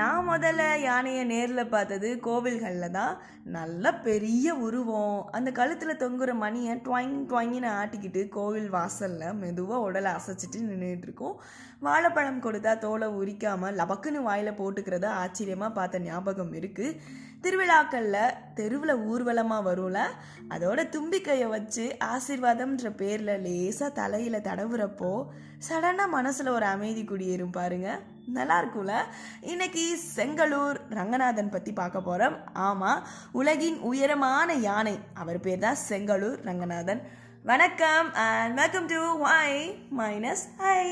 நான் முதல்ல யானையை நேரில் பார்த்தது கோவில்களில் தான் நல்ல பெரிய உருவம். அந்த கழுத்தில் தொங்குற மணியை ட்வாயிங் ட்வாங்கின்னு ஆட்டிக்கிட்டு கோவில் வாசலில் மெதுவாக உடலை அசைச்சிட்டு நின்றுட்டுருக்கோம் வாழைப்பழம் கொடுத்தா தோலை உரிக்காமல் லபக்குன்னு வாயில் போட்டுக்கிறத ஆச்சரியமாக பார்த்த ஞாபகம் இருக்குது திருவிழாக்களில் தெருவில் ஊர்வலமாக வரும்ல அதோட தும்பிக்கையை வச்சு ஆசீர்வாதம்ன்ற பேரில் லேசாக தலையில் தடவுறப்போ சடனாக மனசில் ஒரு அமைதி குடியேறும் பாருங்கள் நல்லா இருக்கும்ல இன்னைக்கு செங்கலூர் ரங்கநாதன் பற்றி பார்க்க போகிறோம் ஆமாம் உலகின் உயரமான யானை. அவர் பேர் தான் செங்கலூர் ரங்கநாதன். வணக்கம் and welcome to Y minus high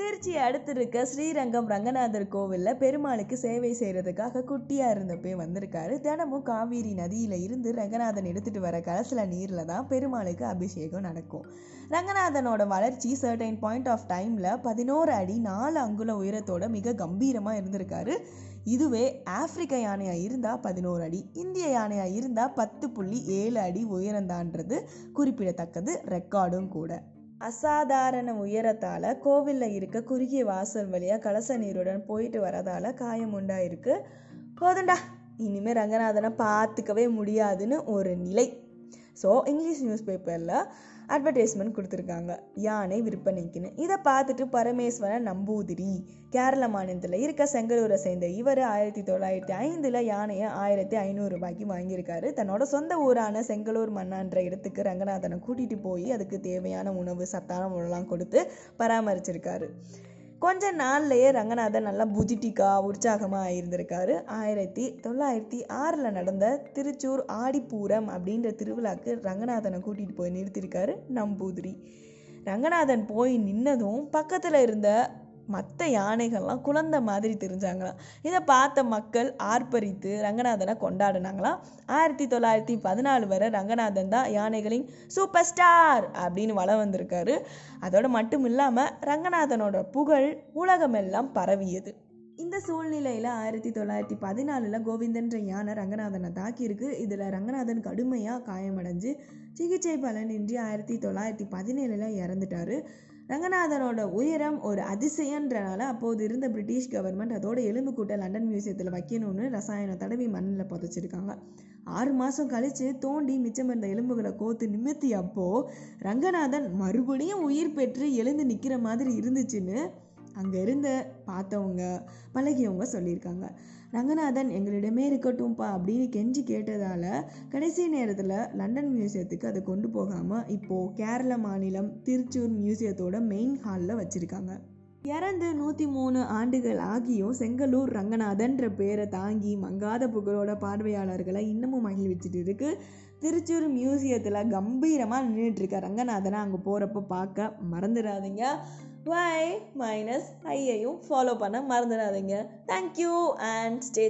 திருச்சியை அடுத்து இருக்க ஸ்ரீரங்கம் ரங்கநாதர் கோவிலில் பெருமாளுக்கு சேவை செய்கிறதுக்காக குட்டியாக இருந்தப்பே வந்திருக்காரு. தினமும் காவேரி நதியில் இருந்து ரங்கநாதன் எடுத்துகிட்டு வர கலசில நீரில் தான் பெருமாளுக்கு அபிஷேகம் நடக்கும். ரங்கநாதனோட வளர்ச்சி சர்டைன் பாயிண்ட் ஆஃப் டைமில் பதினோரு அடி நாலு அங்குல உயரத்தோட மிக கம்பீரமாக இருந்திருக்காரு. இதுவே ஆப்பிரிக்க யானையாக இருந்தால் பதினோரு அடி இந்திய யானையாக இருந்தால் பத்து புள்ளி ஏழு அடி உயரந்தான்றது குறிப்பிடத்தக்கது ரெக்கார்டும் கூட. அசாதாரண உயரத்தால் கோவிலில் இருக்க குறுகிய வாசல் வழியாக கலச நீருடன் போயிட்டு வரதால் காயம் உண்டாயிருக்கு. போதுண்டா இனிமேல் ரங்கநாதனை பார்த்துக்கவே முடியாதுன்னு ஒரு நிலை. ஸோ இங்கிலீஷ் நியூஸ் பேப்பரில் அட்வர்டைஸ்மெண்ட் கொடுத்துருக்காங்க. யானை விற்பனைக்குன்னு இதை பார்த்துட்டு பரமேஸ்வரன் நம்பூதிரி. கேரள மாநிலத்தில் இருக்க செங்கலூரை சேர்ந்த இவர் ஆயிரத்தி தொள்ளாயிரத்தி ஐந்தில் யானையை ஆயிரத்தி ஐநூறுரூபாய்க்கு வாங்கியிருக்காரு. தன்னோட சொந்த ஊரான செங்கலூர் மன்னான்ற இடத்துக்கு ரங்கநாதனை கூட்டிகிட்டு போய் அதுக்கு தேவையான உணவு சத்தான உணவுலாம் கொடுத்து பராமரிச்சிருக்காரு. கொஞ்ச நாள்லயே ரங்கநாதன் நல்லா புஜிட்டிக்கா உற்சாகமாக இருந்திருக்காரு ஆயிரத்தி தொள்ளாயிரத்தி ஆறில் நடந்த திருச்சூர் ஆடிப்பூரம் அப்படின்ற திருவிழாக்கு ரங்கநாதனை கூட்டிகிட்டு போய் நிறுத்தியிருக்காரு நம்பூதிரி. ரங்கநாதன் போய் நின்னதும் பக்கத்தில் இருந்த மற்ற யானைகள்லாம் குழந்த மாதிரி தெரிஞ்சாங்களாம். இதை பார்த்த மக்கள் ஆர்ப்பரித்து ரங்கநாதனை கொண்டாடினாங்களாம். ஆயிரத்தி தொள்ளாயிரத்தி பதினாலு வரை ரங்கநாதன் தான் யானைகளின் சூப்பர் ஸ்டார் அப்படின்னு வளம் வந்திருக்காரு. அதோட மட்டும் இல்லாமல் ரங்கநாதனோட புகழ் உலகமெல்லாம் பரவியது. இந்த சூழ்நிலையில் ஆயிரத்தி தொள்ளாயிரத்தி பதினாலில் கோவிந்தன்ற யானை ரங்கநாதனை தாக்கியிருக்கு. இதில் ரங்கநாதன் கடுமையாக காயமடைஞ்சு சிகிச்சை பலனின்றி ஆயிரத்தி தொள்ளாயிரத்தி பதினேழில் இறந்துட்டாரு. ரங்கநாதனோட உயரம் ஒரு அதிசயன்றனால அப்போது இருந்த பிரிட்டிஷ் கவர்மெண்ட் அதோட எலும்பு கூட்ட லண்டன் மியூசியத்தில் வைக்கணும்னு ரசாயனம் தடவி மண்ணில் புதைச்சிருக்காங்க. ஆறு மாதம் கழித்து தோண்டி மிச்சம் இருந்த எலும்புகளை கோத்து நிமித்தி அப்போது ரங்கநாதன் மறுபடியும் உயிர் பெற்று எழுந்து நிற்கிற மாதிரி இருந்துச்சுன்னு அங்கே இருந்த பார்த்தவங்க பழகியவங்க சொல்லியிருக்காங்க. ரங்கநாதன் எங்களிடமே இருக்கட்டும்ப்பா அப்படின்னு கெஞ்சி கேட்டதால் கடைசி நேரத்தில் லண்டன் மியூசியத்துக்கு அதை கொண்டு போகாமல் இப்போது கேரள மாநிலம் திருச்சூர் மியூசியத்தோட மெயின் ஹாலில் வச்சுருக்காங்க. இறந்து நூற்றி மூணு ஆண்டுகள் ஆகியும் செங்கலூர் ரங்கநாதன்ற பேரை தாங்கி மங்காத புகழோட பார்வையாளர்களை இன்னமும் மகிழ்விச்சிட்டு இருக்கு. திருச்சூர் மியூசியத்தில் கம்பீரமாக நின்றுட்டுருக்க ரங்கநாதனை அங்கே போகிறப்ப பார்க்க மறந்துடாதீங்க. பை மைனஸ் ஐயையும் ஃபாலோ பண்ண மறந்துடாதீங்க. Thank you and stay